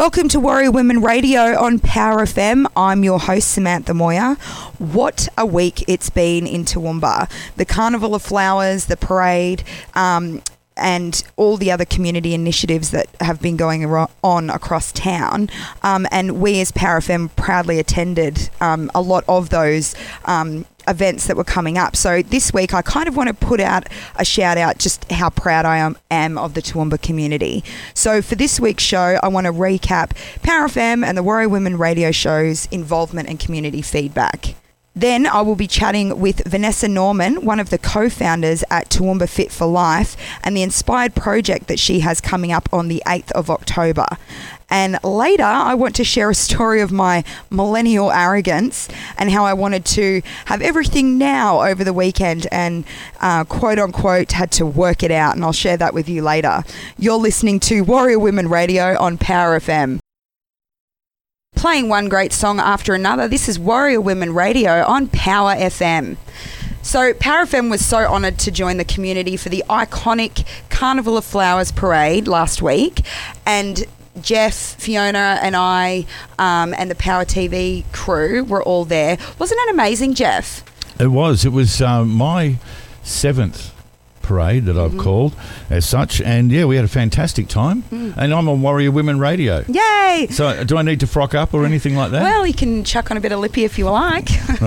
Welcome to Warrior Women Radio on Power FM. I'm your host, Samantha Moyer. What a week it's been in Toowoomba. The Carnival of Flowers, the parade, um, and all the other community initiatives that have been going on across town. Um, and we as Power FM proudly attended um, a lot of those um, events that were coming up. So this week, I kind of want to put out a shout out just how proud I am, am of the Toowoomba community. So for this week's show, I want to recap Power FM and the Warrior Women radio show's involvement and community feedback. Then I will be chatting with Vanessa Norman, one of the co founders at Toowoomba Fit for Life, and the inspired project that she has coming up on the 8th of October. And later, I want to share a story of my millennial arrogance and how I wanted to have everything now over the weekend and uh, quote unquote had to work it out. And I'll share that with you later. You're listening to Warrior Women Radio on Power FM playing one great song after another. This is Warrior Women Radio on Power FM. So, Power FM was so honoured to join the community for the iconic Carnival of Flowers parade last week. And Jeff, Fiona, and I, um, and the Power TV crew were all there. Wasn't that amazing, Jeff? It was. It was uh, my seventh parade that I've mm-hmm. called as such. And yeah, we had a fantastic time. Mm. And I'm on Warrior Women Radio. Yay! So do I need to frock up or anything like that? Well, you can chuck on a bit of lippy if you like.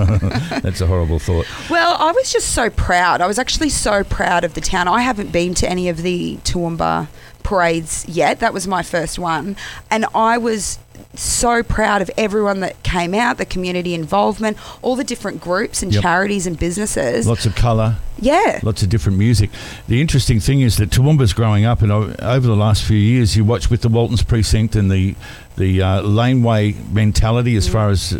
That's a horrible thought. Well, I was just so proud. I was actually so proud of the town. I haven't been to any of the Toowoomba parades yet. That was my first one. And I was so proud of everyone that came out, the community involvement, all the different groups and yep. charities and businesses. Lots of colour. Yeah. Lots of different music. The interesting thing is that Toowoomba's growing up, and over the last few years, you watch with the Waltons precinct and the the uh, laneway mentality as mm. far as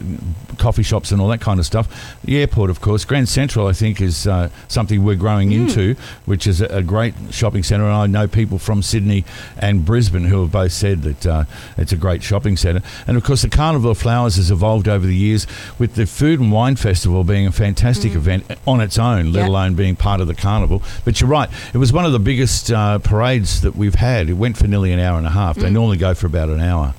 coffee shops and all that kind of stuff. The airport, of course, Grand Central, I think, is uh, something we're growing mm. into, which is a, great shopping centre. And I know people from Sydney and Brisbane who have both said that uh, it's a great shopping centre. And of course, the Carnival of Flowers has evolved over the years, with the Food and Wine Festival being a fantastic mm. event on its own, let yep. alone being part of the carnival. But you're right, it was one of the biggest uh, parades that we've had. It went for nearly an hour and a half. They mm. normally go for about an hour.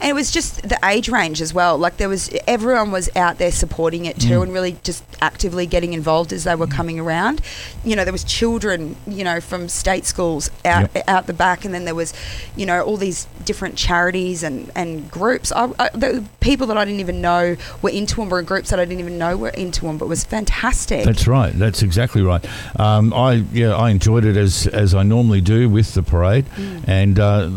And it was just the age range as well. Like there was everyone was out there supporting it too, mm. and really just actively getting involved as they were coming around. You know, there was children, you know, from state schools out yep. out the back, and then there was, you know, all these different charities and and groups. I, I, the people that I didn't even know were into them, or groups that I didn't even know were into them, but it was fantastic. That's right. That's exactly right. Um, I yeah, I enjoyed it as as I normally do with the parade, mm. and uh,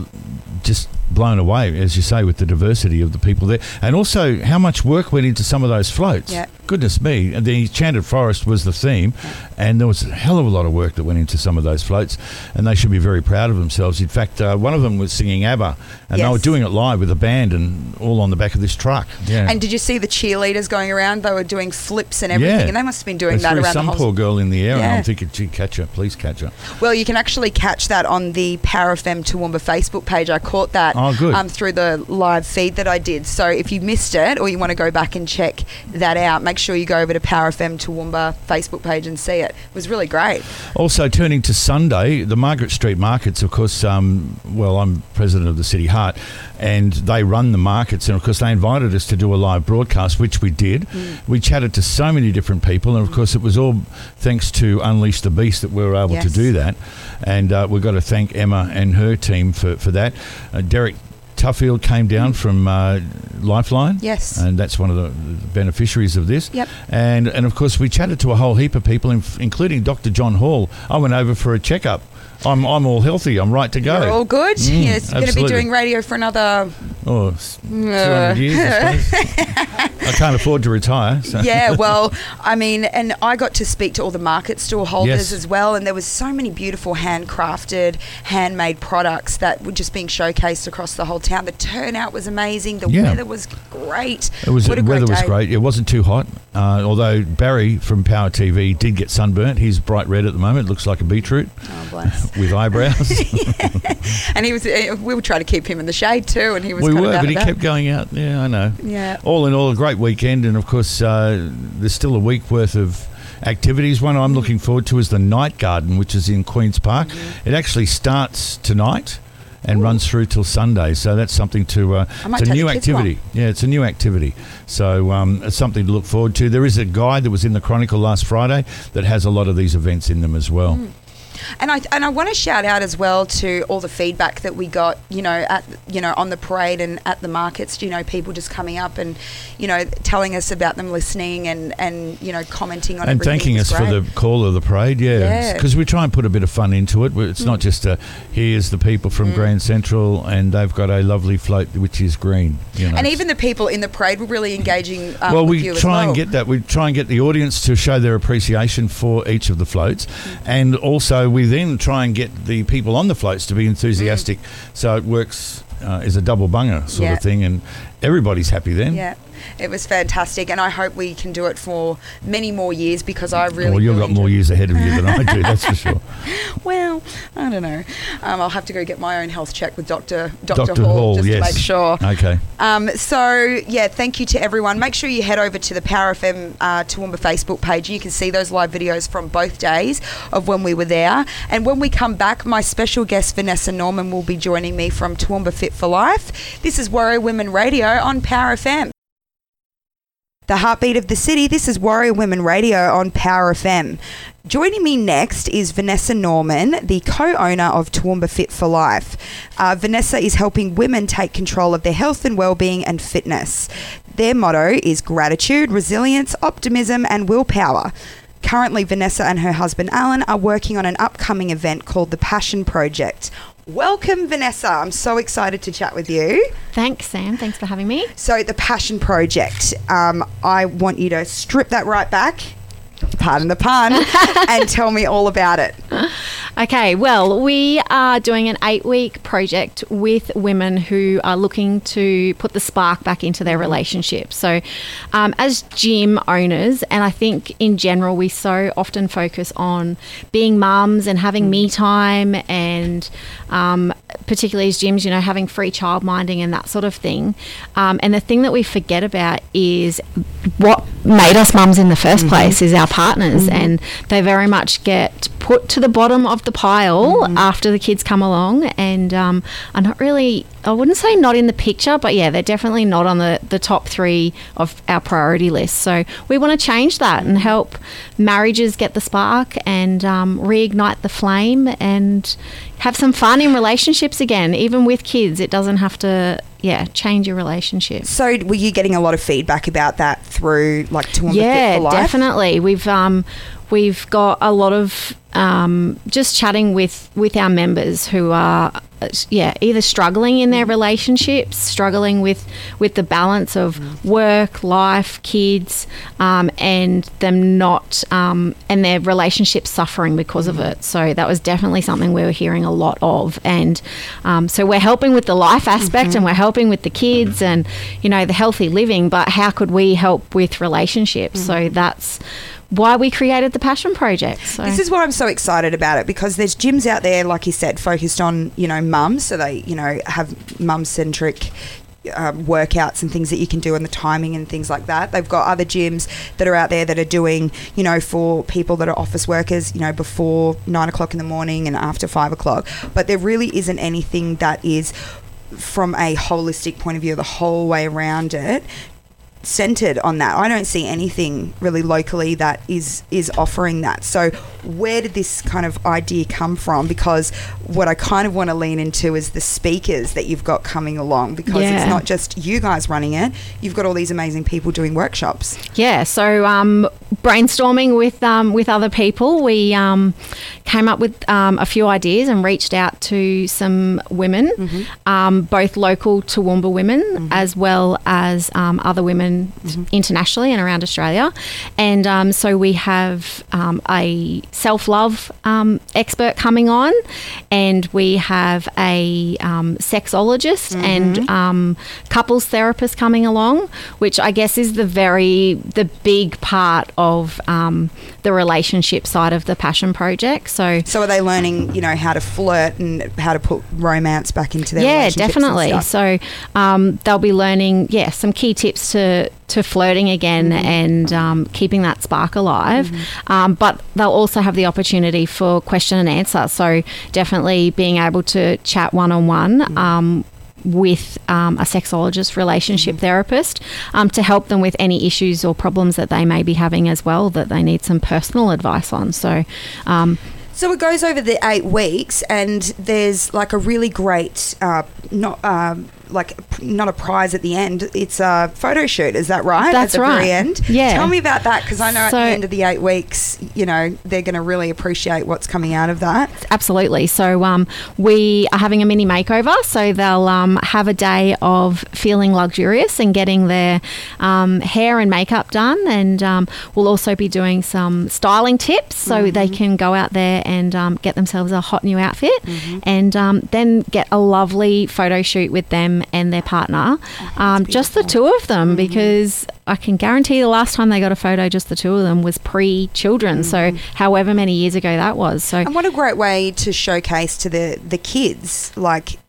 just blown away, as you say, with the diversity of the people there, and also how much work went into some of those floats. Yeah. Goodness me, And the Enchanted Forest was the theme, and there was a hell of a lot of work that went into some of those floats, and they should be very proud of themselves. In fact, uh, one of them was singing ABBA, and yes. they were doing it live with a band and all on the back of this truck. Yeah. And did you see the cheerleaders going around? They were doing flips and everything, yeah. and they must have been doing they that around some the whole. poor girl in the air, yeah. and I'm thinking, gee, catch her, please catch her. Well, you can actually catch that on the Power FM Toowoomba Facebook page. I caught that. Oh, good. Um, through the live feed that I did. So if you missed it or you want to go back and check that out, make sure you go over to Power FM Toowoomba Facebook page and see it. It was really great. Also, turning to Sunday, the Margaret Street markets, of course, um, well, I'm president of the City Heart, and they run the markets. And of course, they invited us to do a live broadcast, which we did. Mm. We chatted to so many different people, and of course, it was all thanks to Unleash the Beast that we were able yes. to do that. And uh, we've got to thank Emma and her team for, for that. Uh, Derek Tuffield came down from uh, Lifeline. Yes. And that's one of the beneficiaries of this. Yep. And, and of course, we chatted to a whole heap of people, including Dr. John Hall. I went over for a checkup I'm, I'm all healthy. I'm right to go. You're all good. Mm, yes, going to be doing radio for another oh, 200 uh, years. I, I, can't afford to retire. So. Yeah, well, I mean, and I got to speak to all the market stall holders yes. as well, and there was so many beautiful handcrafted, handmade products that were just being showcased across the whole town. The turnout was amazing. The yeah. weather was great. It was. the weather was great. It wasn't too hot, uh, although Barry from Power TV did get sunburnt. He's bright red at the moment. Looks like a beetroot. Oh bless with eyebrows. and he was. Eh, we were trying to keep him in the shade too, and he was. We were, but he kept going out. Yeah, I know. Yeah. All in all, a great weekend, and of course, uh, there's still a week worth of activities. One I'm looking forward to is the Night Garden, which is in Queens Park. Mm-hmm. It actually starts tonight and runs through till Sunday. So that's something to. Uh, I might it's a new activity. Yeah, it's a new activity. So um, it's something to look forward to. There is a guide that was in the Chronicle last Friday that has a lot of these events in them as well. Mm. And I and I want to shout out as well to all the feedback that we got, you know, at you know on the parade and at the markets. You know, people just coming up and you know telling us about them listening and and you know commenting on and thanking us for the call of the parade, yeah, Yeah. because we try and put a bit of fun into it. It's not just a here's the people Mm. from Grand Central and they've got a lovely float which is green, you know. and even the people in the parade were really engaging. Um, well, we try well. and get that. We try and get the audience to show their appreciation for each of the floats, Mm-hmm. and also we then try and get the people on the floats to be enthusiastic. So it works uh, as a double bunger sort Mm. Yeah. of thing, and everybody's happy then. Yeah, it was fantastic, and I hope we can do it for many more years because I really. well, you've got more years ahead of you than I do, that's for sure. Well, I don't know. Um, I'll have to go get my own health check with Doctor Doctor Dr. Hall, Hall, just yes. to make sure. Okay. Um, so yeah, thank you to everyone. Make sure you head over to the Power FM uh, Toowoomba Facebook page. You can see those live videos from both days of when we were there. And when we come back, my special guest Vanessa Norman will be joining me from Toowoomba Fit for Life. This is Warrior Women Radio on Power FM. The heartbeat of the city. This is Warrior Women Radio on Power FM. Joining me next is Vanessa Norman, the co owner of Toowoomba Fit for Life. Uh, Vanessa is helping women take control of their health and well-being and fitness. Their motto is gratitude, resilience, optimism, and willpower. Currently, Vanessa and her husband Alan are working on an upcoming event called the Passion Project. Welcome, Vanessa. I'm so excited to chat with you. Thanks, Sam. Thanks for having me. So, the Passion Project, um, I want you to strip that right back, pardon the pun, and tell me all about it. Okay, well, we are doing an eight week project with women who are looking to put the spark back into their relationships. So, um, as gym owners, and I think in general, we so often focus on being mums and having me time, and um, particularly as gyms, you know, having free child minding and that sort of thing. Um, and the thing that we forget about is what made us mums in the 1st place is our partners, and they very much get put to the bottom of the pile after the kids come along. And um, are not really I wouldn't say not in the picture but yeah they're definitely not on the, the top three of our priority list so we want to change that and help marriages get the spark and um, reignite the flame and have some fun in relationships again even with kids it doesn't have to yeah change your relationship So, were you getting a lot of feedback about that through like Toowoomba yeah, Fit for Life? definitely. We've um, we've got a lot of um, just chatting with with our members who are yeah either struggling in their relationships, struggling with with the balance of work, life, kids, um, and them not um, and their relationships suffering because of it. So that was definitely something we were hearing a lot of, and um, so we're helping with the life aspect and we're helping with the kids and you know the healthy living. But how could we help with relationships? So that's why we created the Passion Project. So. This is why I'm so excited about it because there's gyms out there, like you said, focused on you know mums, so they you know have mum centric. Um, workouts and things that you can do and the timing and things like that. They've got other gyms that are out there that are doing, you know, for people that are office workers, you know, before nine o'clock in the morning and after five o'clock. But there really isn't anything that is from a holistic point of view, the whole way around it, centered on that. I don't see anything really locally that is is offering that. So where did this kind of idea come from? Because what I kind of want to lean into is the speakers that you've got coming along because Yeah. it's not just you guys running it. You've got all these amazing people doing workshops. Yeah, so um, brainstorming with um, with other people, we um, came up with um, a few ideas and reached out to some women, um, both local Toowoomba women as well as um, other women internationally and around Australia. And um, so we have um, a self love um, expert coming on, and we have a um, sexologist and um, couples therapist coming along, which I guess is the very the big part of of um, the relationship side of the passion project. So So are they learning, you know, how to flirt and how to put romance back into their yeah, definitely. So um, they'll be learning, yeah, some key tips to to flirting again Mm-hmm. and um, keeping that spark alive. Um, but they'll also have the opportunity for question and answer. So definitely being able to chat one on Mm-hmm. one. With um, a sexologist, relationship Mm-hmm. therapist, um, to help them with any issues or problems that they may be having as well that they need some personal advice on. So, um, So it goes over the eight weeks, and there's like a really great, uh, not um, like not a prize at the end. It's a photo shoot. Is that right? That's at the right. Very end. Yeah. Tell me about that because I know So- at the end of the eight weeks, you know, they're going to really appreciate what's coming out of that. Absolutely. So um, we are having a mini makeover. So they'll um, have a day of feeling luxurious and getting their um, hair and makeup done, and um, we'll also be doing some styling tips so they can go out there and um, get themselves a hot new outfit, and um, then get a lovely photo shoot with them and their partner, um, just the two of them, because I can guarantee the last time they got a photo, just the two of them, was pre-children. So however many years ago that was. So And what a great way to showcase to the the kids, like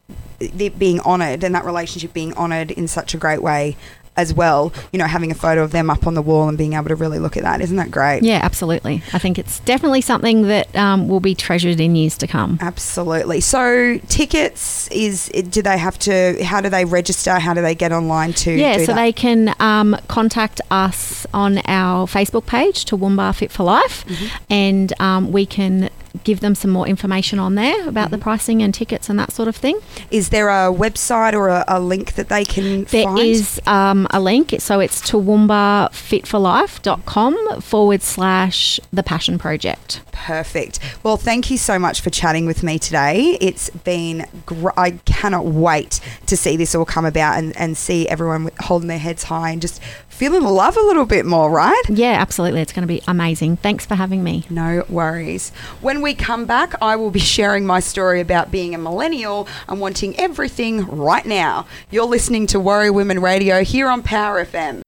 being honoured and that relationship being honoured in such a great way as well. You know, having a photo of them up on the wall and being able to really look at that. Isn't that great? Yeah, absolutely. I think it's definitely something that um, will be treasured in years to come. Absolutely. So tickets is do they have to? How do they register? How do they get online to? Yeah, so that? they can um, contact us on our Facebook page, Toowoomba Fit for Life, Mm-hmm. and um, we can give them some more information on there about the Mm-hmm. pricing and tickets and that sort of thing. Is there a website or a, a link that they can There find? is um, a link, so it's toowoomba.fitforlife.com forward slash the Passion Project. Perfect. Well, thank you so much for chatting with me today. It's been, gr- I cannot wait to see this all come about and, and see everyone holding their heads high and just feeling the love a little bit more, right? Yeah, absolutely. It's going to be amazing. Thanks for having me. No worries. When we come back, I will be sharing my story about being a millennial and wanting everything right now. You're listening to Warrior Women Radio here on Power FM.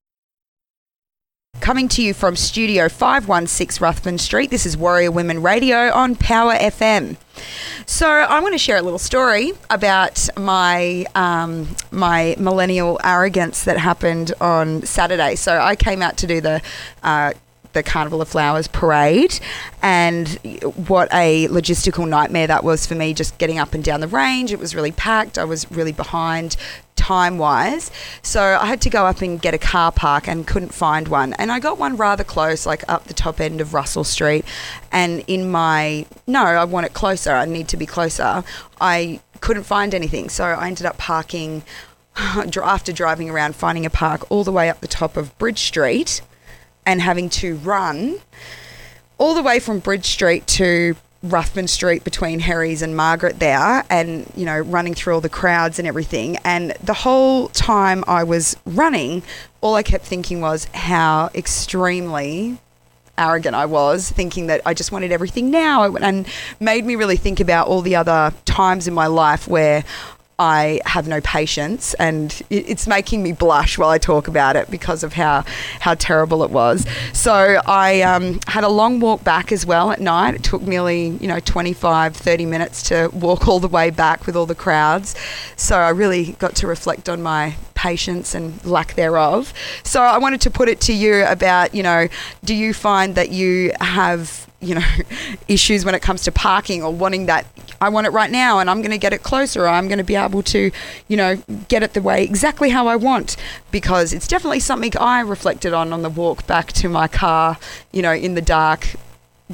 Coming to you from Studio 516 Ruthven Street, this is Warrior Women Radio on Power FM. So I'm going to share a little story about my um, my millennial arrogance that happened on Saturday. So I came out to do the uh, the Carnival of Flowers parade, and what a logistical nightmare that was for me. Just getting up and down the range, it was really packed. I was really behind time wise, so I had to go up and get a car park and couldn't find one. And I got one rather close, like up the top end of Russell Street. And in my no, I want it closer. I need to be closer. I couldn't find anything, so I ended up parking after driving around, finding a park all the way up the top of Bridge Street and having to run all the way from Bridge Street to Ruthven Street between Harry's and Margaret there, and you know, running through all the crowds and everything. And the whole time I was running, all I kept thinking was how extremely arrogant I was, thinking that I just wanted everything now, and made me really think about all the other times in my life where I have no patience, and it's making me blush while I talk about it because of how how terrible it was. So I um, had a long walk back as well at night. It took nearly you know 25, 30 minutes to walk all the way back with all the crowds. So I really got to reflect on my patience and lack thereof. So I wanted to put it to you about you know, do you find that you have you know issues when it comes to parking or wanting that I want it right now and I'm going to get it closer I'm going to be able to you know get it the way exactly how I want because it's definitely something I reflected on on the walk back to my car you know in the dark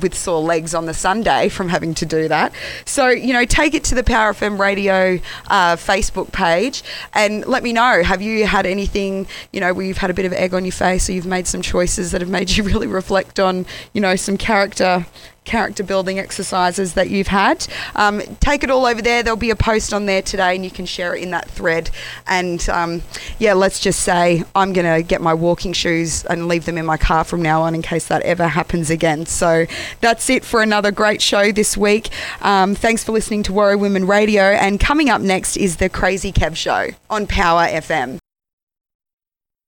with sore legs on the Sunday from having to do that. So, you know, take it to the Power FM radio uh, Facebook page and let me know. Have you had anything, you know, where you've had a bit of egg on your face or you've made some choices that have made you really reflect on, you know, some character character building exercises that you've had. Um, take it all over there. There'll be a post on there today, and you can share it in that thread. And um, yeah, let's just say I'm going to get my walking shoes and leave them in my car from now on in case that ever happens again. So that's it for another great show this week. Um, thanks for listening to Warrior Women Radio. And coming up next is the Crazy Kev Show on Power FM.